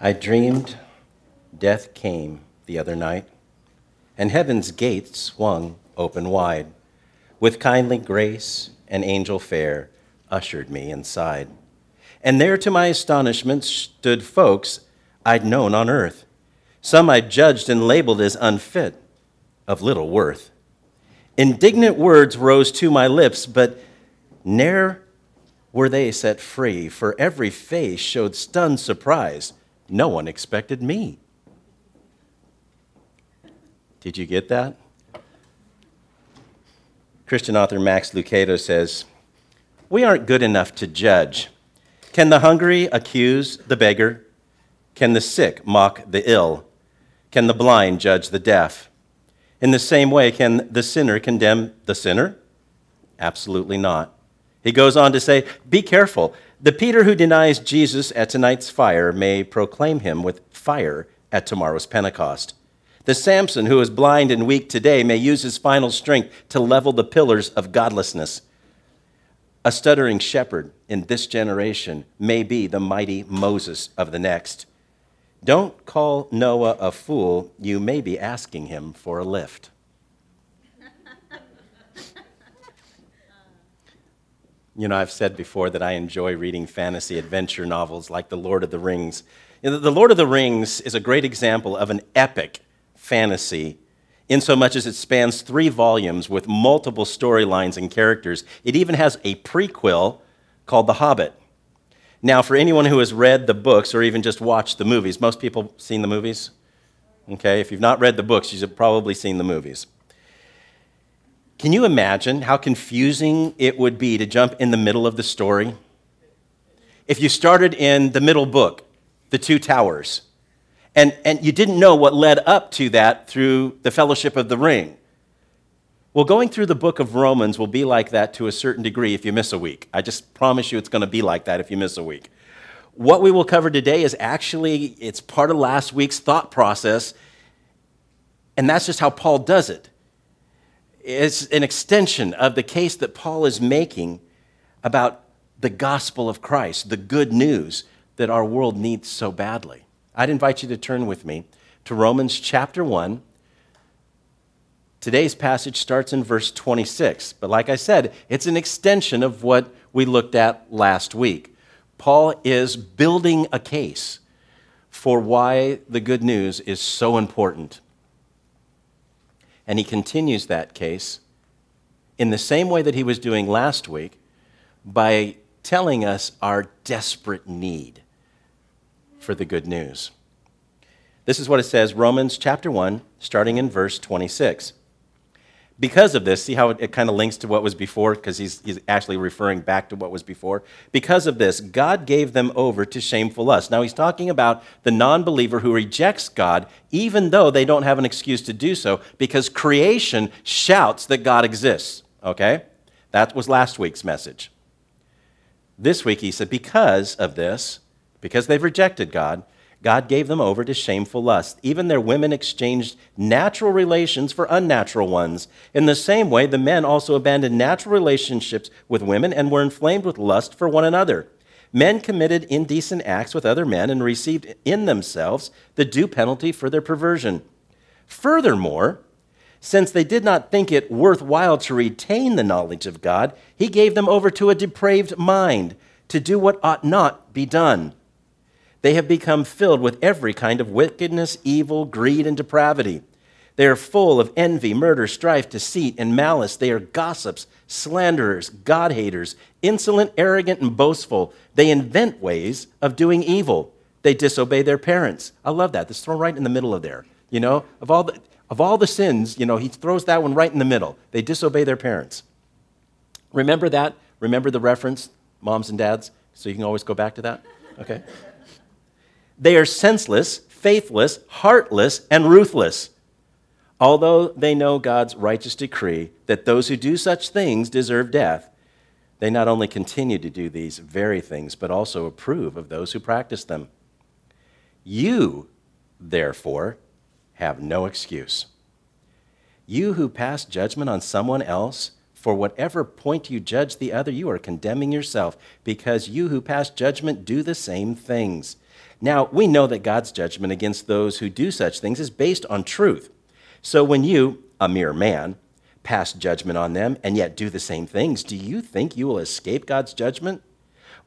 I dreamed death came the other night, and heaven's gates swung open wide. With kindly grace, an angel fair ushered me inside. And there, to my astonishment, stood folks I'd known on earth. Some I'd judged and labeled as unfit, of little worth. Indignant words rose to my lips, but ne'er were they set free, for every face showed stunned surprise. No one expected me. Did you get that? Christian author Max Lucado says, We aren't good enough to judge. Can the hungry accuse the beggar? Can the sick mock the ill? Can the blind judge the deaf? In the same way, can the sinner condemn the sinner? Absolutely not. He goes on to say, Be careful. The Peter who denies Jesus at tonight's fire may proclaim him with fire at tomorrow's Pentecost. The Samson who is blind and weak today may use his final strength to level the pillars of godlessness. A stuttering shepherd in this generation may be the mighty Moses of the next. Don't call Noah a fool, you may be asking him for a lift. You know, I've said before that I enjoy reading fantasy adventure novels like The Lord of the Rings. You know, the Lord of the Rings is a great example of an epic fantasy in so much as it spans three volumes with multiple storylines and characters. It even has a prequel called The Hobbit. Now, for anyone who has read the books or even just watched the movies, most people seen the movies? Okay, if you've not read the books, you've probably seen the movies. Can you imagine how confusing it would be to jump in the middle of the story? If you started in the middle book, the two towers, and, and you didn't know what led up to that through the fellowship of the ring. Well, going through the book of Romans will be like that to a certain degree if you miss a week. I just promise you it's going to be like that if you miss a week. What we will cover today is actually it's part of last week's thought process, and that's just how Paul does it is an extension of the case that Paul is making about the gospel of Christ, the good news that our world needs so badly. I'd invite you to turn with me to Romans chapter 1. Today's passage starts in verse 26, but like I said, it's an extension of what we looked at last week. Paul is building a case for why the good news is so important. And he continues that case in the same way that he was doing last week by telling us our desperate need for the good news. This is what it says Romans chapter 1, starting in verse 26 because of this, see how it, it kind of links to what was before, because he's, he's actually referring back to what was before. Because of this, God gave them over to shameful lust. Now, he's talking about the non believer who rejects God, even though they don't have an excuse to do so, because creation shouts that God exists. Okay? That was last week's message. This week, he said, because of this, because they've rejected God, God gave them over to shameful lust. Even their women exchanged natural relations for unnatural ones. In the same way, the men also abandoned natural relationships with women and were inflamed with lust for one another. Men committed indecent acts with other men and received in themselves the due penalty for their perversion. Furthermore, since they did not think it worthwhile to retain the knowledge of God, he gave them over to a depraved mind to do what ought not be done. They have become filled with every kind of wickedness, evil, greed, and depravity. They are full of envy, murder, strife, deceit, and malice. They are gossips, slanderers, God haters, insolent, arrogant, and boastful. They invent ways of doing evil. They disobey their parents. I love that. That's thrown right in the middle of there. You know, of all the, of all the sins, you know, he throws that one right in the middle. They disobey their parents. Remember that? Remember the reference, moms and dads? So you can always go back to that? Okay? They are senseless, faithless, heartless, and ruthless. Although they know God's righteous decree that those who do such things deserve death, they not only continue to do these very things, but also approve of those who practice them. You, therefore, have no excuse. You who pass judgment on someone else, for whatever point you judge the other, you are condemning yourself, because you who pass judgment do the same things. Now, we know that God's judgment against those who do such things is based on truth. So when you, a mere man, pass judgment on them and yet do the same things, do you think you will escape God's judgment?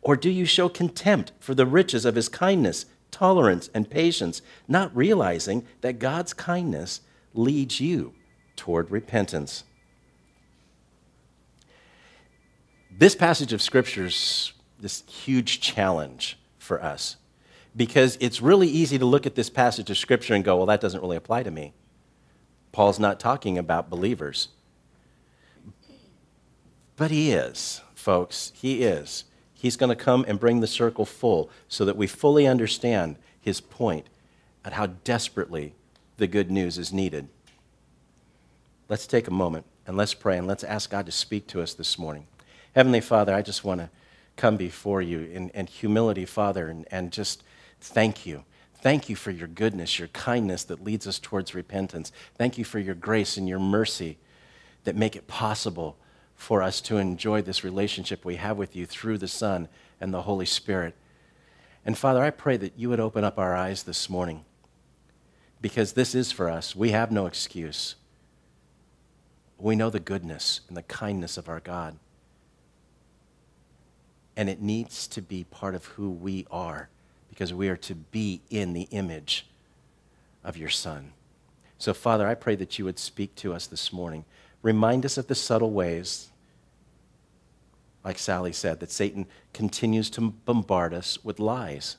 Or do you show contempt for the riches of his kindness, tolerance, and patience, not realizing that God's kindness leads you toward repentance? This passage of Scripture is this huge challenge for us because it's really easy to look at this passage of Scripture and go, well, that doesn't really apply to me. Paul's not talking about believers. But he is, folks. He is. He's going to come and bring the circle full so that we fully understand his point at how desperately the good news is needed. Let's take a moment and let's pray and let's ask God to speak to us this morning. Heavenly Father, I just want to come before you in, in humility, Father, and, and just thank you. Thank you for your goodness, your kindness that leads us towards repentance. Thank you for your grace and your mercy that make it possible for us to enjoy this relationship we have with you through the Son and the Holy Spirit. And Father, I pray that you would open up our eyes this morning because this is for us. We have no excuse. We know the goodness and the kindness of our God. And it needs to be part of who we are because we are to be in the image of your Son. So, Father, I pray that you would speak to us this morning. Remind us of the subtle ways, like Sally said, that Satan continues to bombard us with lies.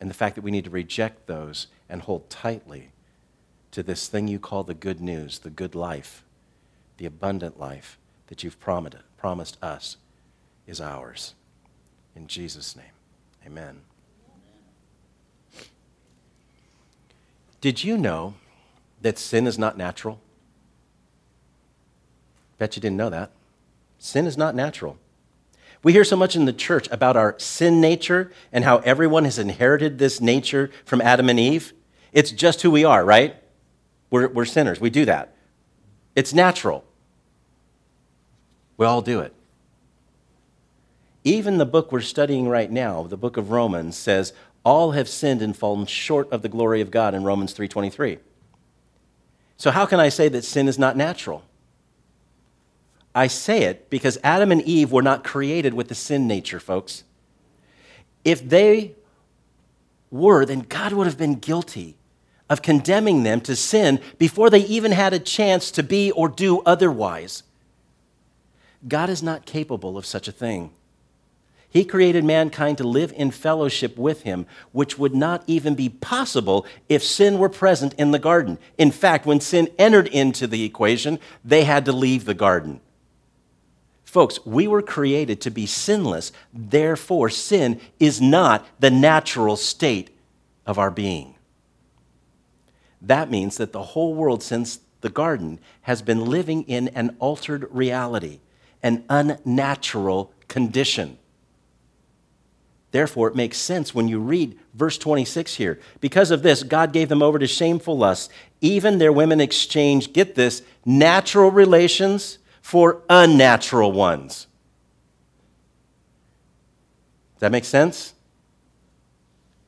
And the fact that we need to reject those and hold tightly to this thing you call the good news, the good life, the abundant life that you've promised us is ours. In Jesus' name, amen. Did you know that sin is not natural? Bet you didn't know that. Sin is not natural. We hear so much in the church about our sin nature and how everyone has inherited this nature from Adam and Eve. It's just who we are, right? We're, we're sinners. We do that. It's natural. We all do it. Even the book we're studying right now, the book of Romans, says all have sinned and fallen short of the glory of God in Romans 3:23. So how can I say that sin is not natural? I say it because Adam and Eve were not created with the sin nature, folks. If they were, then God would have been guilty of condemning them to sin before they even had a chance to be or do otherwise. God is not capable of such a thing. He created mankind to live in fellowship with him, which would not even be possible if sin were present in the garden. In fact, when sin entered into the equation, they had to leave the garden. Folks, we were created to be sinless. Therefore, sin is not the natural state of our being. That means that the whole world since the garden has been living in an altered reality, an unnatural condition. Therefore, it makes sense when you read verse 26 here. Because of this, God gave them over to shameful lusts. Even their women exchanged, get this, natural relations for unnatural ones. Does that make sense?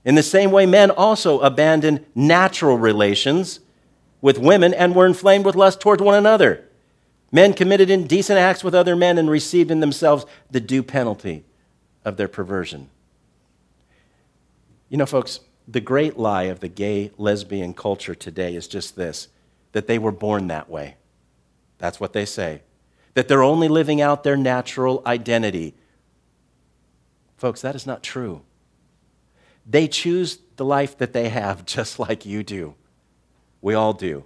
In the same way, men also abandoned natural relations with women and were inflamed with lust towards one another. Men committed indecent acts with other men and received in themselves the due penalty of their perversion. You know, folks, the great lie of the gay lesbian culture today is just this that they were born that way. That's what they say. That they're only living out their natural identity. Folks, that is not true. They choose the life that they have just like you do. We all do.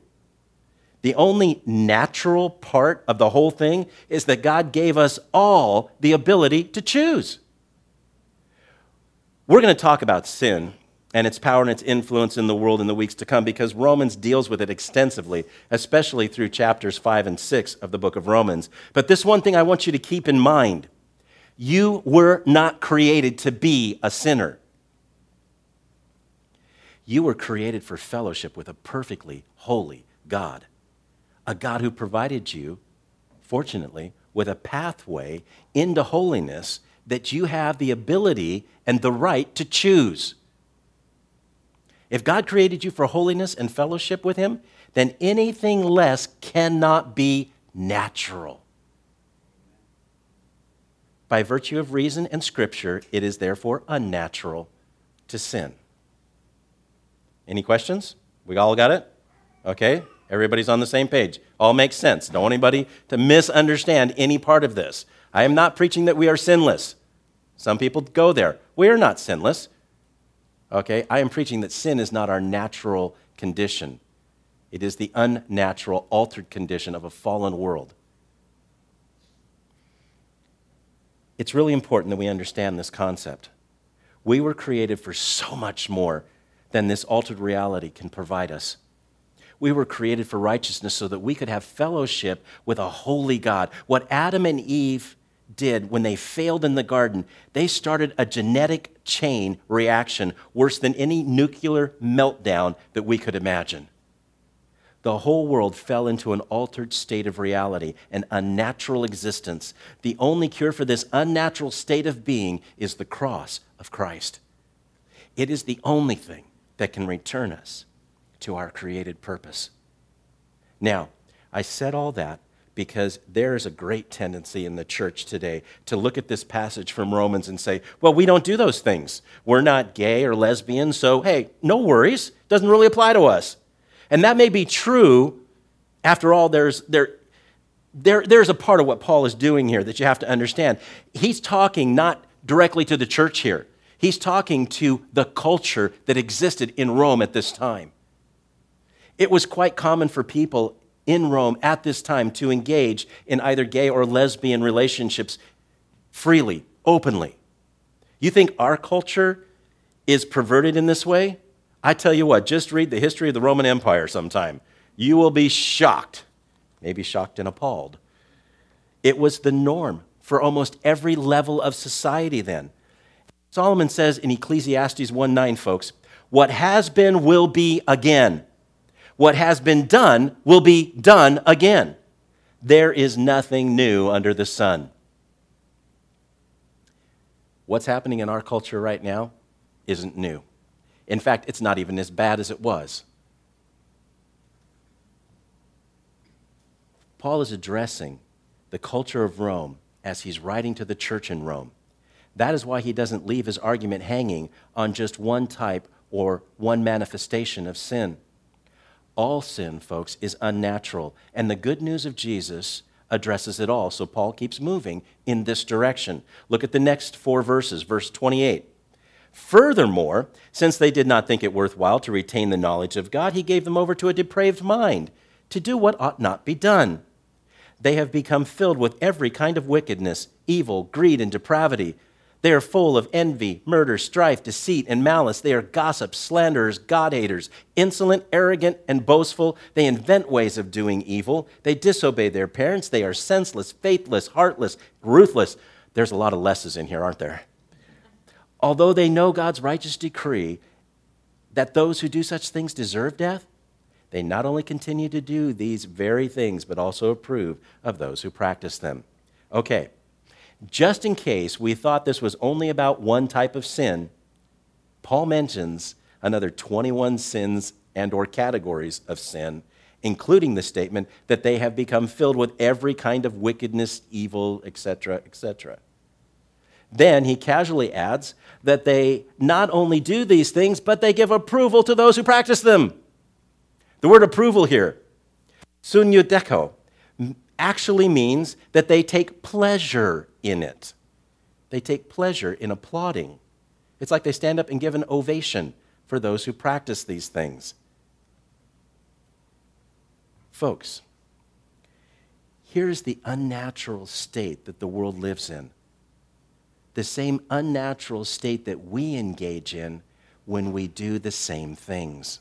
The only natural part of the whole thing is that God gave us all the ability to choose. We're going to talk about sin and its power and its influence in the world in the weeks to come because Romans deals with it extensively, especially through chapters 5 and 6 of the book of Romans. But this one thing I want you to keep in mind you were not created to be a sinner. You were created for fellowship with a perfectly holy God, a God who provided you, fortunately, with a pathway into holiness that you have the ability and the right to choose. If God created you for holiness and fellowship with Him, then anything less cannot be natural. By virtue of reason and scripture, it is therefore unnatural to sin. Any questions? We all got it? Okay? Everybody's on the same page. All makes sense. Don't want anybody to misunderstand any part of this. I am not preaching that we are sinless. Some people go there. We are not sinless. Okay? I am preaching that sin is not our natural condition. It is the unnatural, altered condition of a fallen world. It's really important that we understand this concept. We were created for so much more than this altered reality can provide us. We were created for righteousness so that we could have fellowship with a holy God. What Adam and Eve did when they failed in the garden, they started a genetic chain reaction worse than any nuclear meltdown that we could imagine. The whole world fell into an altered state of reality, an unnatural existence. The only cure for this unnatural state of being is the cross of Christ. It is the only thing that can return us to our created purpose. Now, I said all that because there is a great tendency in the church today to look at this passage from Romans and say, well, we don't do those things. We're not gay or lesbian, so hey, no worries. Doesn't really apply to us. And that may be true. After all, there's, there, there, there's a part of what Paul is doing here that you have to understand. He's talking not directly to the church here, he's talking to the culture that existed in Rome at this time. It was quite common for people in Rome at this time to engage in either gay or lesbian relationships freely, openly. You think our culture is perverted in this way? I tell you what, just read the history of the Roman Empire sometime. You will be shocked, maybe shocked and appalled. It was the norm for almost every level of society then. Solomon says in Ecclesiastes 1 9, folks, what has been will be again what has been done will be done again. There is nothing new under the sun. What's happening in our culture right now isn't new. In fact, it's not even as bad as it was. Paul is addressing the culture of Rome as he's writing to the church in Rome. That is why he doesn't leave his argument hanging on just one type or one manifestation of sin all sin, folks, is unnatural. And the good news of Jesus addresses it all. So Paul keeps moving in this direction. Look at the next four verses, verse 28. Furthermore, since they did not think it worthwhile to retain the knowledge of God, he gave them over to a depraved mind to do what ought not be done. They have become filled with every kind of wickedness, evil, greed, and depravity. They are full of envy, murder, strife, deceit, and malice. They are gossips, slanderers, God haters, insolent, arrogant, and boastful. They invent ways of doing evil. They disobey their parents. They are senseless, faithless, heartless, ruthless. There's a lot of lesses in here, aren't there? Although they know God's righteous decree that those who do such things deserve death, they not only continue to do these very things, but also approve of those who practice them. Okay, just in case we thought this was only about one type of sin, Paul mentions another 21 sins and or categories of sin, including the statement that they have become filled with every kind of wickedness, evil, etc., etc. Then he casually adds that they not only do these things, but they give approval to those who practice them. The word approval here, sunudeko, actually means that they take pleasure in it. They take pleasure in applauding. It's like they stand up and give an ovation for those who practice these things. Folks, here's the unnatural state that the world lives in. The same unnatural state that we engage in when we do the same things.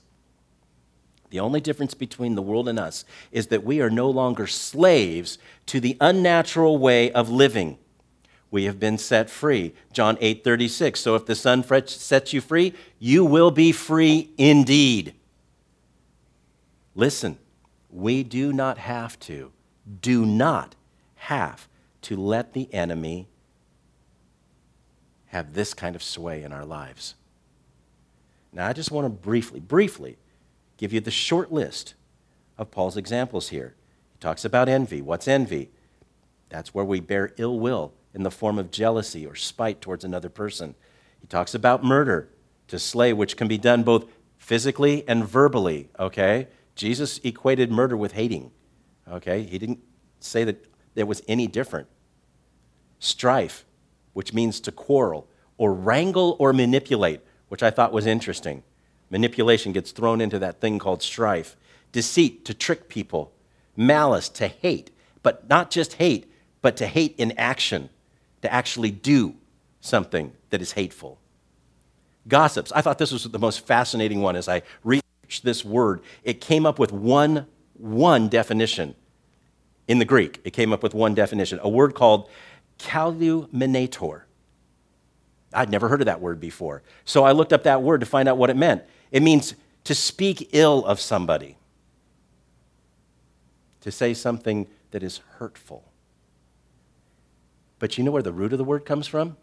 The only difference between the world and us is that we are no longer slaves to the unnatural way of living. We have been set free. John 8 36. So if the Son sets you free, you will be free indeed. Listen, we do not have to, do not have to let the enemy have this kind of sway in our lives. Now, I just want to briefly, briefly give you the short list of Paul's examples here. He talks about envy. What's envy? That's where we bear ill will in the form of jealousy or spite towards another person. He talks about murder, to slay, which can be done both physically and verbally, okay? Jesus equated murder with hating, okay? He didn't say that there was any different. Strife, which means to quarrel or wrangle or manipulate, which I thought was interesting. Manipulation gets thrown into that thing called strife. Deceit, to trick people. Malice, to hate, but not just hate, but to hate in action, to actually do something that is hateful. Gossips. I thought this was the most fascinating one as I researched this word. It came up with one, one definition in the Greek. It came up with one definition, a word called calumniator. I'd never heard of that word before. So I looked up that word to find out what it meant. It means to speak ill of somebody, to say something that is hurtful. But you know where the root of the word comes from?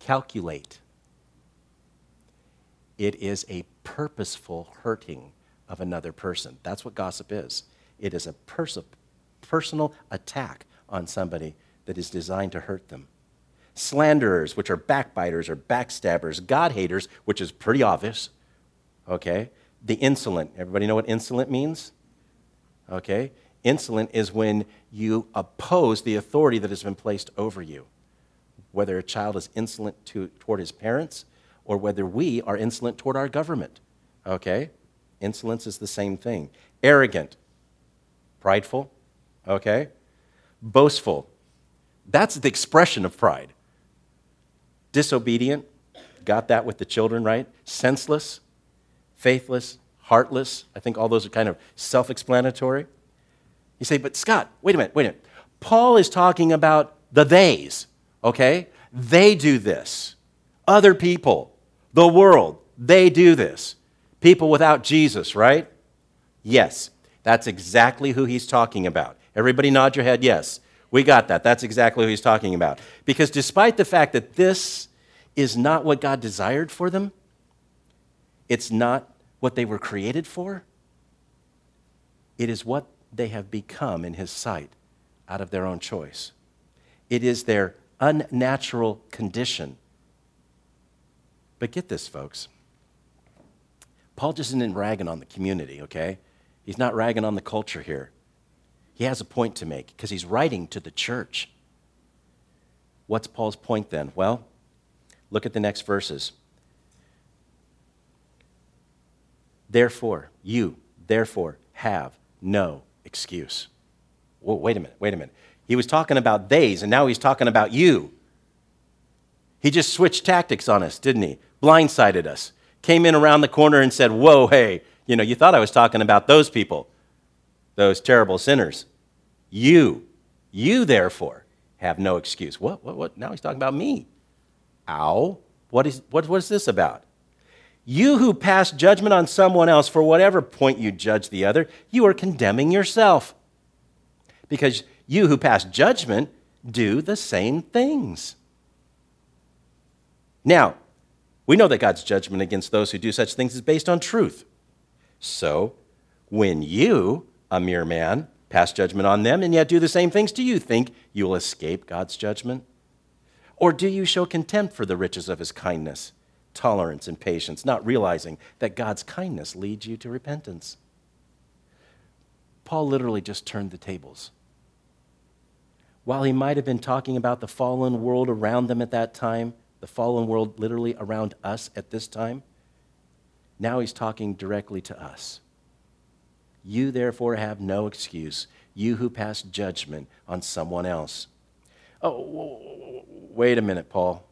Calculate. It is a purposeful hurting of another person. That's what gossip is. It is a pers- personal attack on somebody that is designed to hurt them. Slanderers, which are backbiters or backstabbers. God haters, which is pretty obvious. Okay? The insolent. Everybody know what insolent means? Okay? Insolent is when you oppose the authority that has been placed over you. Whether a child is insolent to, toward his parents or whether we are insolent toward our government. Okay? Insolence is the same thing. Arrogant, prideful, okay? Boastful. That's the expression of pride. Disobedient, got that with the children, right? Senseless, faithless, heartless. I think all those are kind of self explanatory. You say, but Scott, wait a minute, wait a minute. Paul is talking about the theys, okay? They do this. Other people, the world, they do this. People without Jesus, right? Yes, that's exactly who he's talking about. Everybody nod your head, yes. We got that. That's exactly who he's talking about. Because despite the fact that this is not what God desired for them, it's not what they were created for, it is what they have become in his sight out of their own choice. It is their unnatural condition but get this, folks. Paul just isn't ragging on the community, okay? He's not ragging on the culture here. He has a point to make because he's writing to the church. What's Paul's point then? Well, look at the next verses. Therefore, you, therefore, have no excuse. Whoa, wait a minute, wait a minute. He was talking about theys, and now he's talking about you. He just switched tactics on us, didn't he? blindsided us, came in around the corner and said, Whoa, hey, you know, you thought I was talking about those people, those terrible sinners. You, you therefore have no excuse. What, what, what? Now he's talking about me. Ow. What is, what, what is this about? You who pass judgment on someone else for whatever point you judge the other, you are condemning yourself. Because you who pass judgment do the same things. Now, we know that God's judgment against those who do such things is based on truth. So, when you, a mere man, pass judgment on them and yet do the same things, do you think you will escape God's judgment? Or do you show contempt for the riches of his kindness, tolerance, and patience, not realizing that God's kindness leads you to repentance? Paul literally just turned the tables. While he might have been talking about the fallen world around them at that time, the fallen world literally around us at this time. Now he's talking directly to us. You therefore have no excuse, you who pass judgment on someone else. Oh, wait a minute, Paul.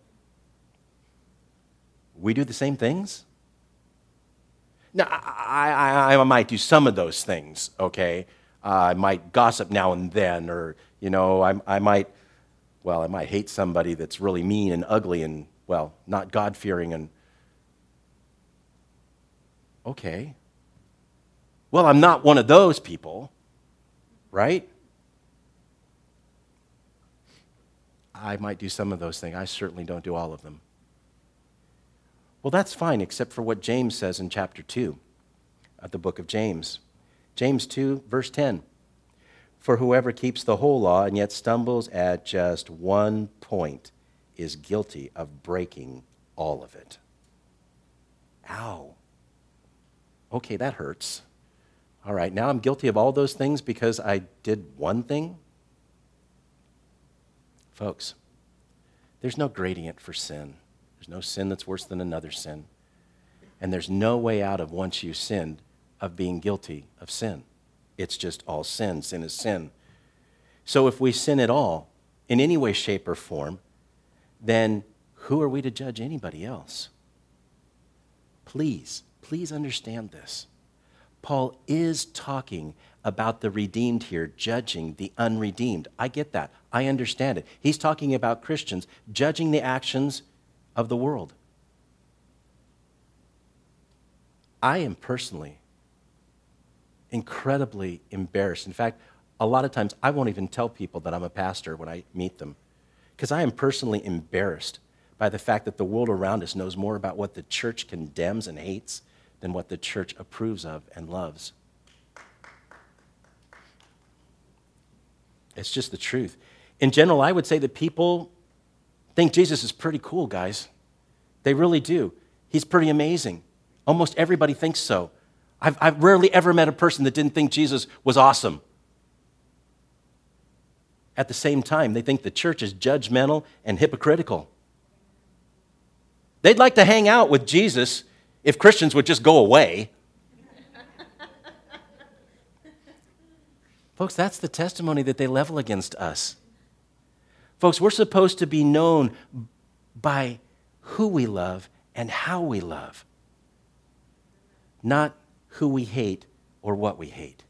We do the same things? Now, I, I, I might do some of those things, okay? Uh, I might gossip now and then, or, you know, I, I might well, I might hate somebody that's really mean and ugly and, well, not God fearing and. Okay. Well, I'm not one of those people, right? I might do some of those things. I certainly don't do all of them. Well, that's fine, except for what James says in chapter 2 of the book of James. James 2, verse 10. For whoever keeps the whole law and yet stumbles at just one point is guilty of breaking all of it. Ow. Okay, that hurts. All right, now I'm guilty of all those things because I did one thing? Folks, there's no gradient for sin. There's no sin that's worse than another sin. And there's no way out of once you sinned of being guilty of sin. It's just all sin. Sin is sin. So if we sin at all, in any way, shape, or form, then who are we to judge anybody else? Please, please understand this. Paul is talking about the redeemed here, judging the unredeemed. I get that. I understand it. He's talking about Christians judging the actions of the world. I am personally incredibly embarrassed. In fact, a lot of times I won't even tell people that I'm a pastor when I meet them because I am personally embarrassed by the fact that the world around us knows more about what the church condemns and hates than what the church approves of and loves. It's just the truth. In general, I would say that people think Jesus is pretty cool, guys. They really do. He's pretty amazing. Almost everybody thinks so. I've, I've rarely ever met a person that didn't think Jesus was awesome. At the same time, they think the church is judgmental and hypocritical. They'd like to hang out with Jesus if Christians would just go away. Folks, that's the testimony that they level against us. Folks, we're supposed to be known by who we love and how we love, not who we hate or what we hate.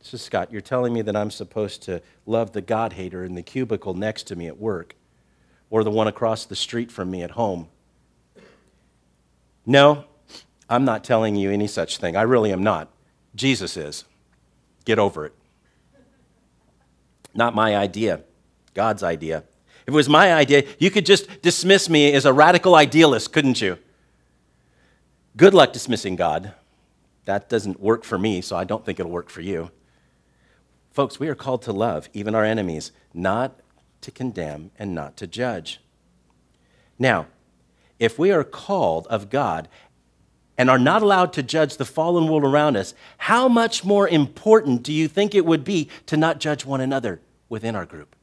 So, Scott, you're telling me that I'm supposed to love the God hater in the cubicle next to me at work or the one across the street from me at home. No, I'm not telling you any such thing. I really am not. Jesus is. Get over it. Not my idea, God's idea. If it was my idea, you could just dismiss me as a radical idealist, couldn't you? Good luck dismissing God. That doesn't work for me, so I don't think it'll work for you. Folks, we are called to love even our enemies, not to condemn and not to judge. Now, if we are called of God and are not allowed to judge the fallen world around us, how much more important do you think it would be to not judge one another within our group?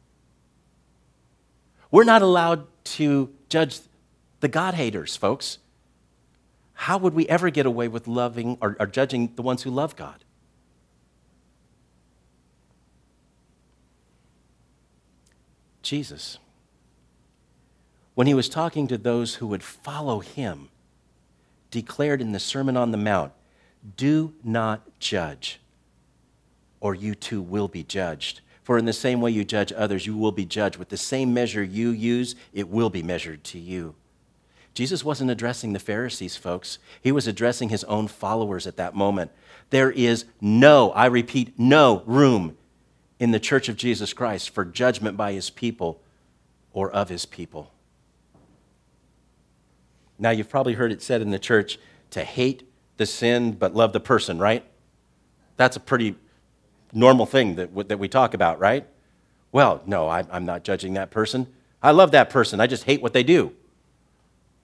We're not allowed to judge the God haters, folks how would we ever get away with loving or, or judging the ones who love God? Jesus, when he was talking to those who would follow him, declared in the Sermon on the Mount, Do not judge, or you too will be judged. For in the same way you judge others, you will be judged. With the same measure you use, it will be measured to you. Jesus wasn't addressing the Pharisees, folks. He was addressing his own followers at that moment. There is no, I repeat, no room in the church of Jesus Christ for judgment by his people or of his people. Now, you've probably heard it said in the church to hate the sin but love the person, right? That's a pretty normal thing that, that we talk about, right? Well, no, I, I'm not judging that person. I love that person. I just hate what they do.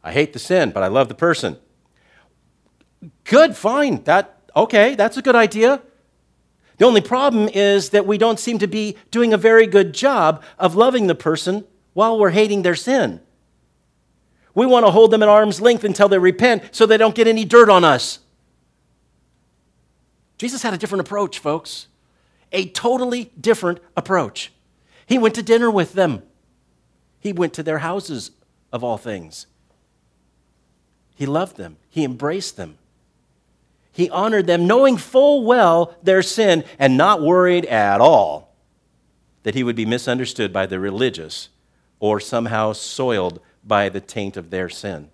I hate the sin, but I love the person. Good, fine. That okay, that's a good idea. The only problem is that we don't seem to be doing a very good job of loving the person while we're hating their sin. We want to hold them at arm's length until they repent so they don't get any dirt on us. Jesus had a different approach, folks. A totally different approach. He went to dinner with them, he went to their houses, of all things. He loved them, He embraced them. He honored them, knowing full well their sin and not worried at all that he would be misunderstood by the religious or somehow soiled by the taint of their sin.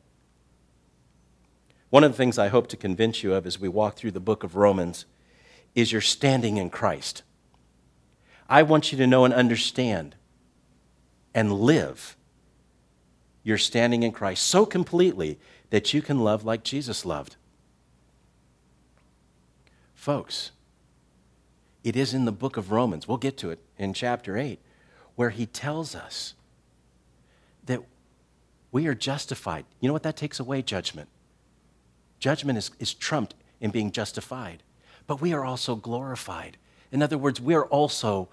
One of the things I hope to convince you of as we walk through the book of Romans is you're standing in Christ. I want you to know and understand and live your standing in Christ so completely that you can love like Jesus loved. Folks, it is in the book of Romans, we'll get to it in chapter 8, where he tells us that we are justified. You know what that takes away? Judgment. Judgment is, is trumped in being justified, but we are also glorified. In other words, we are also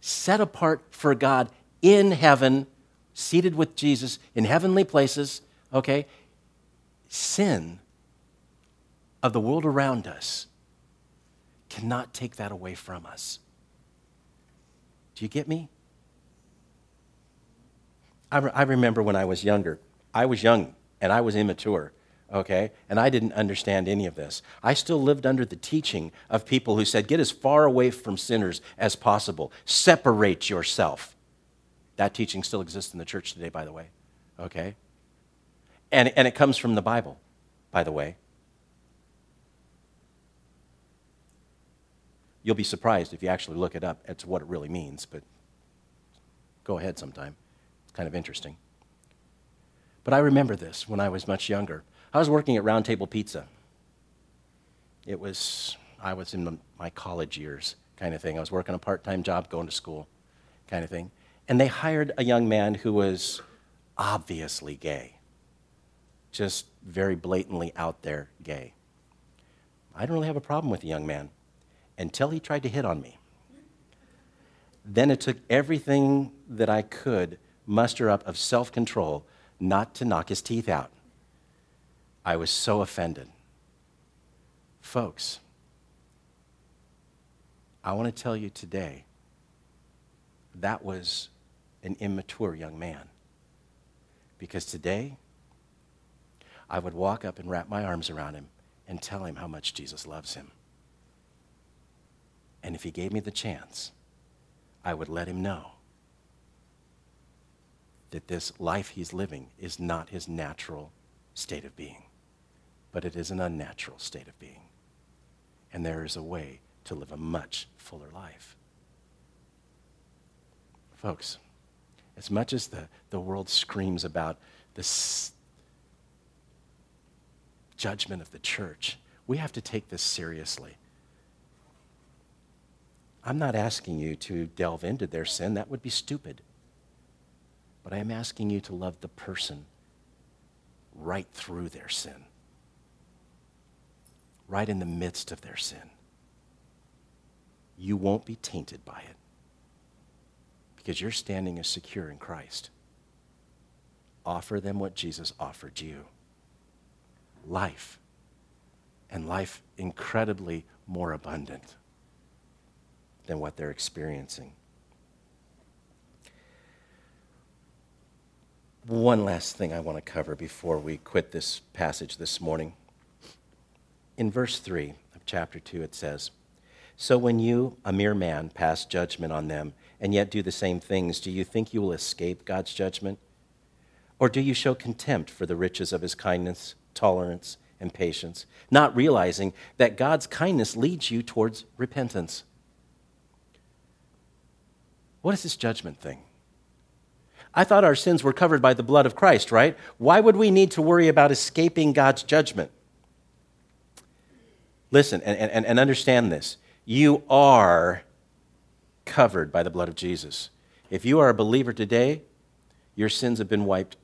set apart for God in heaven, seated with Jesus in heavenly places, okay? Sin of the world around us cannot take that away from us. Do you get me? I, re- I remember when I was younger, I was young and I was immature, okay? And I didn't understand any of this. I still lived under the teaching of people who said, get as far away from sinners as possible, separate yourself. That teaching still exists in the church today, by the way, okay? And, and it comes from the Bible, by the way. You'll be surprised if you actually look it up to what it really means, but go ahead sometime. Kind of interesting. But I remember this when I was much younger. I was working at Round Table Pizza. It was, I was in my college years kind of thing. I was working a part time job, going to school kind of thing. And they hired a young man who was obviously gay, just very blatantly out there gay. I didn't really have a problem with the young man until he tried to hit on me. Then it took everything that I could muster up of self control not to knock his teeth out. I was so offended. Folks, I want to tell you today that was an immature young man. Because today, I would walk up and wrap my arms around him and tell him how much Jesus loves him. And if he gave me the chance, I would let him know that this life he's living is not his natural state of being, but it is an unnatural state of being. And there is a way to live a much fuller life. Folks, as much as the, the world screams about this judgment of the church, we have to take this seriously. I'm not asking you to delve into their sin, that would be stupid. But I am asking you to love the person right through their sin, right in the midst of their sin. You won't be tainted by it because you're standing is secure in Christ. Offer them what Jesus offered you life, and life incredibly more abundant than what they're experiencing. One last thing I want to cover before we quit this passage this morning. In verse 3 of chapter 2, it says, So when you, a mere man, pass judgment on them and yet do the same things, do you think you will escape God's judgment? Or do you show contempt for the riches of his kindness, tolerance, and patience, not realizing that God's kindness leads you towards repentance? What is this judgment thing? I thought our sins were covered by the blood of Christ, right? Why would we need to worry about escaping God's judgment? Listen and, and, and understand this. You are covered by the blood of Jesus. If you are a believer today, your sins have been wiped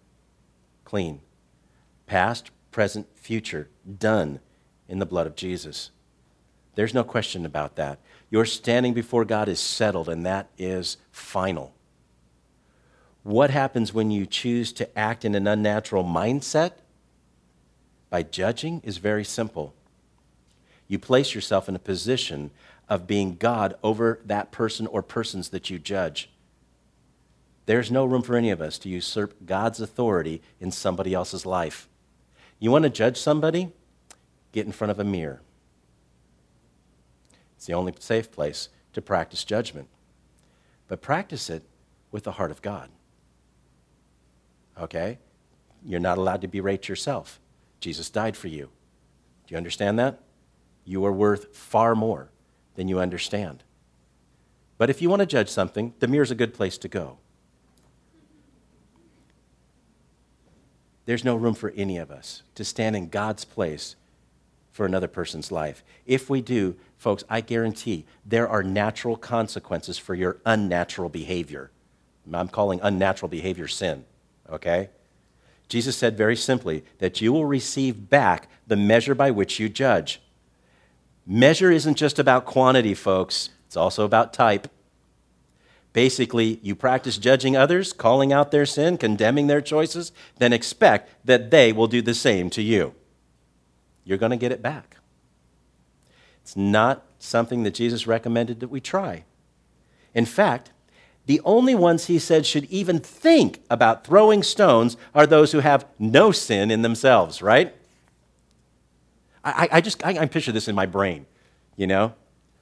clean. Past, present, future, done in the blood of Jesus. There's no question about that. Your standing before God is settled, and that is final. What happens when you choose to act in an unnatural mindset? By judging is very simple. You place yourself in a position of being God over that person or persons that you judge. There's no room for any of us to usurp God's authority in somebody else's life. You want to judge somebody? Get in front of a mirror. It's the only safe place to practice judgment. But practice it with the heart of God. Okay? You're not allowed to berate yourself. Jesus died for you. Do you understand that? You are worth far more than you understand. But if you want to judge something, the mirror's a good place to go. There's no room for any of us to stand in God's place for another person's life. If we do, folks, I guarantee there are natural consequences for your unnatural behavior. I'm calling unnatural behavior sin, okay? Jesus said very simply that you will receive back the measure by which you judge. Measure isn't just about quantity, folks, it's also about type. Basically, you practice judging others, calling out their sin, condemning their choices, then expect that they will do the same to you. You're going to get it back. It's not something that Jesus recommended that we try. In fact, the only ones he said should even think about throwing stones are those who have no sin in themselves, right? I, I just, I, I picture this in my brain, you know?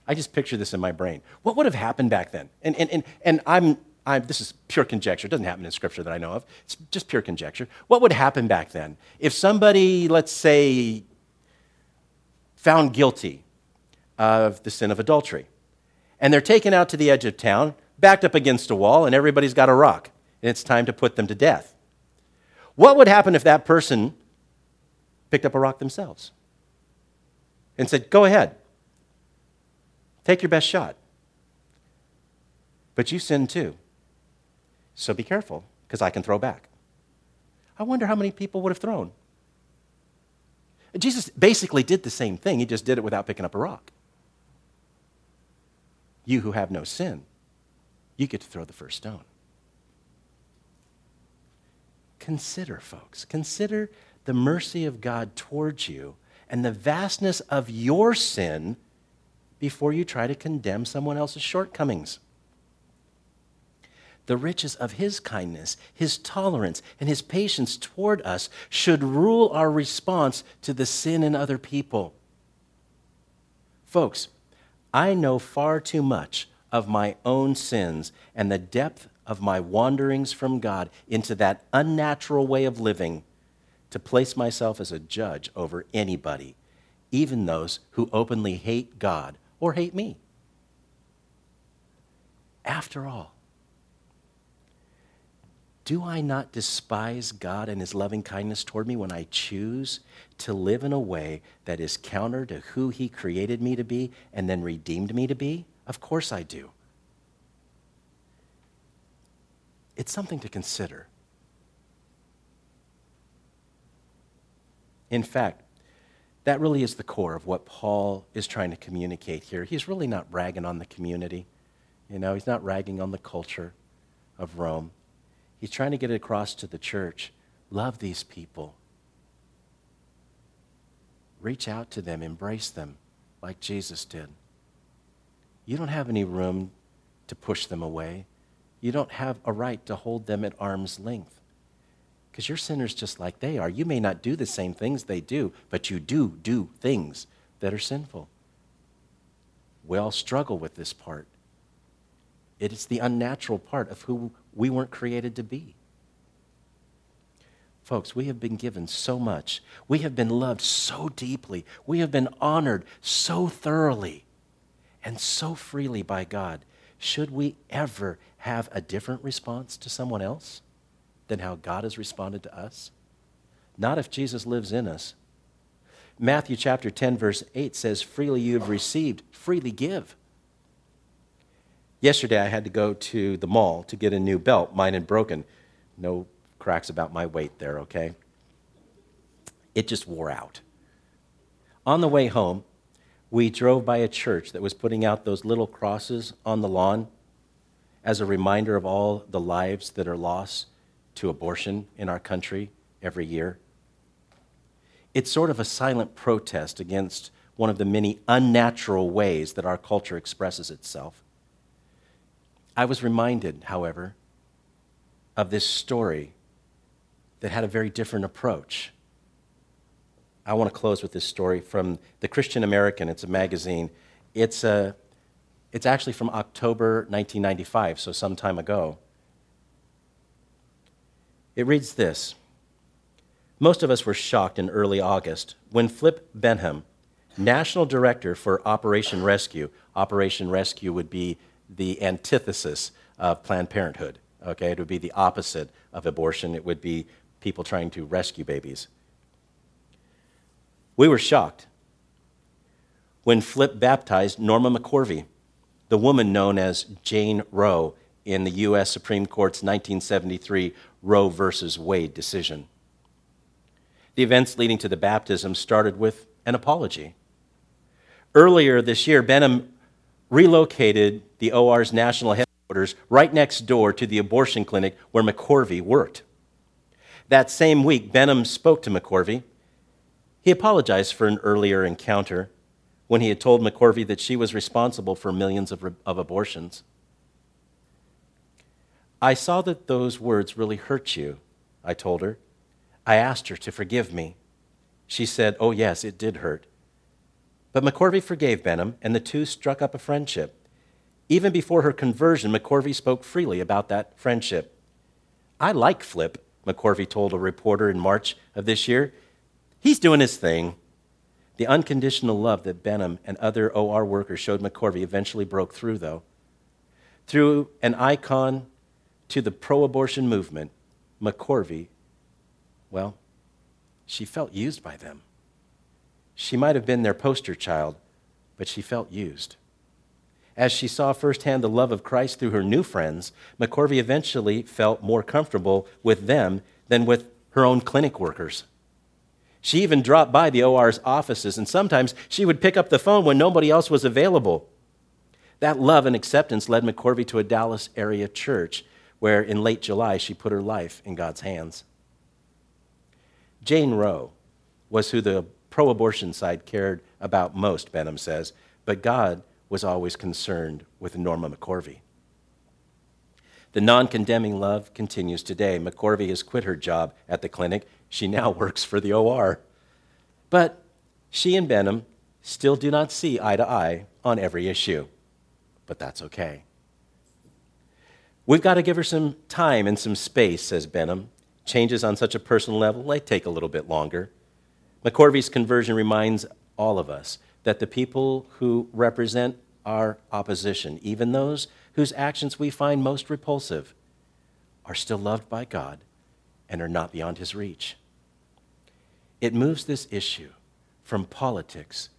I just picture this in my brain. What would have happened back then? And, and, and, and I'm, I'm, this is pure conjecture. It doesn't happen in Scripture that I know of. It's just pure conjecture. What would happen back then? If somebody, let's say, found guilty of the sin of adultery, and they're taken out to the edge of town, backed up against a wall, and everybody's got a rock, and it's time to put them to death. What would happen if that person picked up a rock themselves and said, Go ahead, Take your best shot. But you sin too. So be careful, because I can throw back. I wonder how many people would have thrown. Jesus basically did the same thing, he just did it without picking up a rock. You who have no sin, you get to throw the first stone. Consider, folks, consider the mercy of God towards you and the vastness of your sin before you try to condemn someone else's shortcomings. The riches of his kindness, his tolerance, and his patience toward us should rule our response to the sin in other people. Folks, I know far too much of my own sins and the depth of my wanderings from God into that unnatural way of living to place myself as a judge over anybody, even those who openly hate God or hate me. After all, do I not despise God and His loving kindness toward me when I choose to live in a way that is counter to who He created me to be and then redeemed me to be? Of course I do. It's something to consider. In fact, that really is the core of what Paul is trying to communicate here. He's really not ragging on the community. You know, he's not ragging on the culture of Rome. He's trying to get it across to the church. Love these people. Reach out to them, embrace them like Jesus did. You don't have any room to push them away. You don't have a right to hold them at arm's length because you're sinners just like they are. You may not do the same things they do, but you do do things that are sinful. We all struggle with this part. It is the unnatural part of who we weren't created to be. Folks, we have been given so much. We have been loved so deeply. We have been honored so thoroughly and so freely by God. Should we ever have a different response to someone else? than how God has responded to us? Not if Jesus lives in us. Matthew chapter 10, verse 8 says, Freely you have received, freely give. Yesterday, I had to go to the mall to get a new belt. Mine had broken. No cracks about my weight there, okay? It just wore out. On the way home, we drove by a church that was putting out those little crosses on the lawn as a reminder of all the lives that are lost to abortion in our country every year. It's sort of a silent protest against one of the many unnatural ways that our culture expresses itself. I was reminded, however, of this story that had a very different approach. I want to close with this story from the Christian American. It's a magazine. It's, a, it's actually from October 1995, so some time ago. It reads this Most of us were shocked in early August when Flip Benham, National Director for Operation Rescue, Operation Rescue would be the antithesis of Planned Parenthood. Okay, it would be the opposite of abortion. It would be people trying to rescue babies. We were shocked when Flip baptized Norma McCorvey, the woman known as Jane Roe in the U.S. Supreme Court's 1973 Roe versus Wade decision. The events leading to the baptism started with an apology. Earlier this year, Benham relocated the OR's national headquarters right next door to the abortion clinic where McCorvey worked. That same week, Benham spoke to McCorvey. He apologized for an earlier encounter when he had told McCorvey that she was responsible for millions of, of abortions. I saw that those words really hurt you, I told her. I asked her to forgive me. She said, Oh, yes, it did hurt. But McCorvey forgave Benham, and the two struck up a friendship. Even before her conversion, McCorvey spoke freely about that friendship. I like Flip, McCorvey told a reporter in March of this year. He's doing his thing. The unconditional love that Benham and other OR workers showed McCorvey eventually broke through, though. Through an icon to the pro abortion movement, McCorvey, well, she felt used by them. She might have been their poster child, but she felt used. As she saw firsthand the love of Christ through her new friends, McCorvey eventually felt more comfortable with them than with her own clinic workers. She even dropped by the OR's offices, and sometimes she would pick up the phone when nobody else was available. That love and acceptance led McCorvey to a Dallas area church where in late July she put her life in God's hands. Jane Roe was who the pro abortion side cared about most, Benham says, but God was always concerned with Norma McCorvey. The non condemning love continues today. McCorvey has quit her job at the clinic. She now works for the OR. But she and Benham still do not see eye to eye on every issue. But that's okay. We've got to give her some time and some space, says Benham. Changes on such a personal level, they take a little bit longer. McCorvey's conversion reminds all of us that the people who represent our opposition, even those whose actions we find most repulsive, are still loved by God and are not beyond his reach. It moves this issue from politics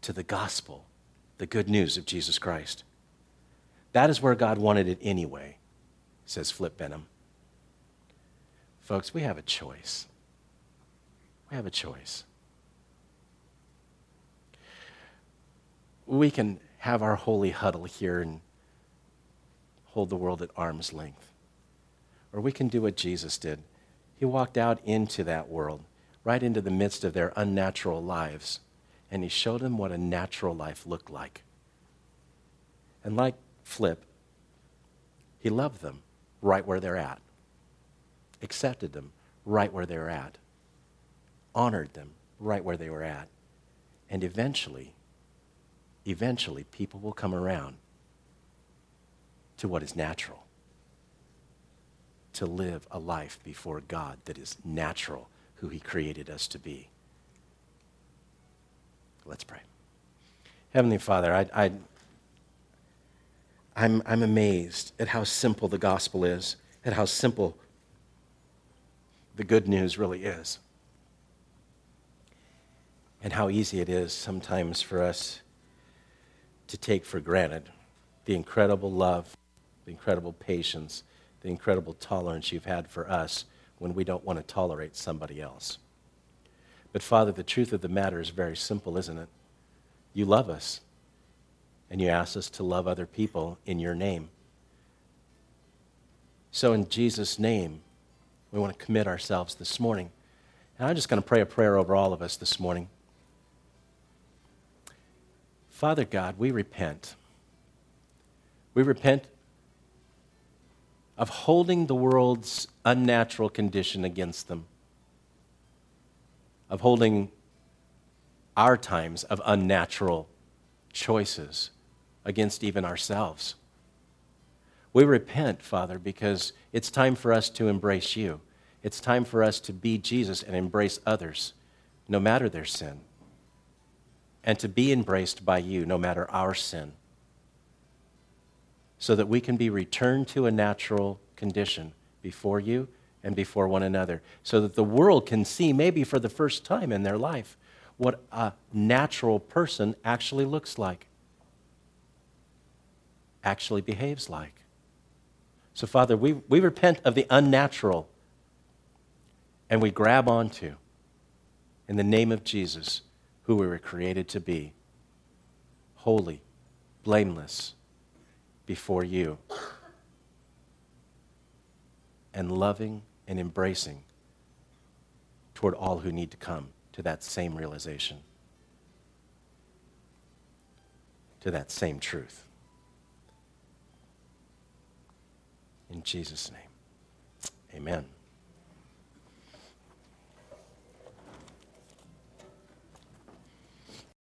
to the gospel, the good news of Jesus Christ. That is where God wanted it anyway, says Flip Benham. Folks, we have a choice. We have a choice. We can have our holy huddle here and hold the world at arm's length. Or we can do what Jesus did. He walked out into that world, right into the midst of their unnatural lives, and he showed them what a natural life looked like. And like Flip, he loved them right where they're at, accepted them right where they're at honored them right where they were at. And eventually, eventually, people will come around to what is natural to live a life before God that is natural, who He created us to be. Let's pray. Heavenly Father, I, I, I'm, I'm amazed at how simple the gospel is, at how simple the good news really is and how easy it is sometimes for us to take for granted the incredible love, the incredible patience, the incredible tolerance you've had for us when we don't want to tolerate somebody else. But Father, the truth of the matter is very simple, isn't it? You love us, and you ask us to love other people in your name. So, in Jesus' name, we want to commit ourselves this morning. And I'm just going to pray a prayer over all of us this morning. Father God, we repent. We repent of holding the world's unnatural condition against them, of holding our times of unnatural choices against even ourselves. We repent, Father, because it's time for us to embrace you. It's time for us to be Jesus and embrace others, no matter their sin and to be embraced by you no matter our sin. So that we can be returned to a natural condition before you and before one another, so that the world can see, maybe for the first time in their life, what a natural person actually looks like, actually behaves like. So, Father, we, we repent of the unnatural and we grab onto, in the name of Jesus, who we were created to be holy, blameless before you, and loving and embracing toward all who need to come to that same realization, to that same truth. In Jesus' name, amen.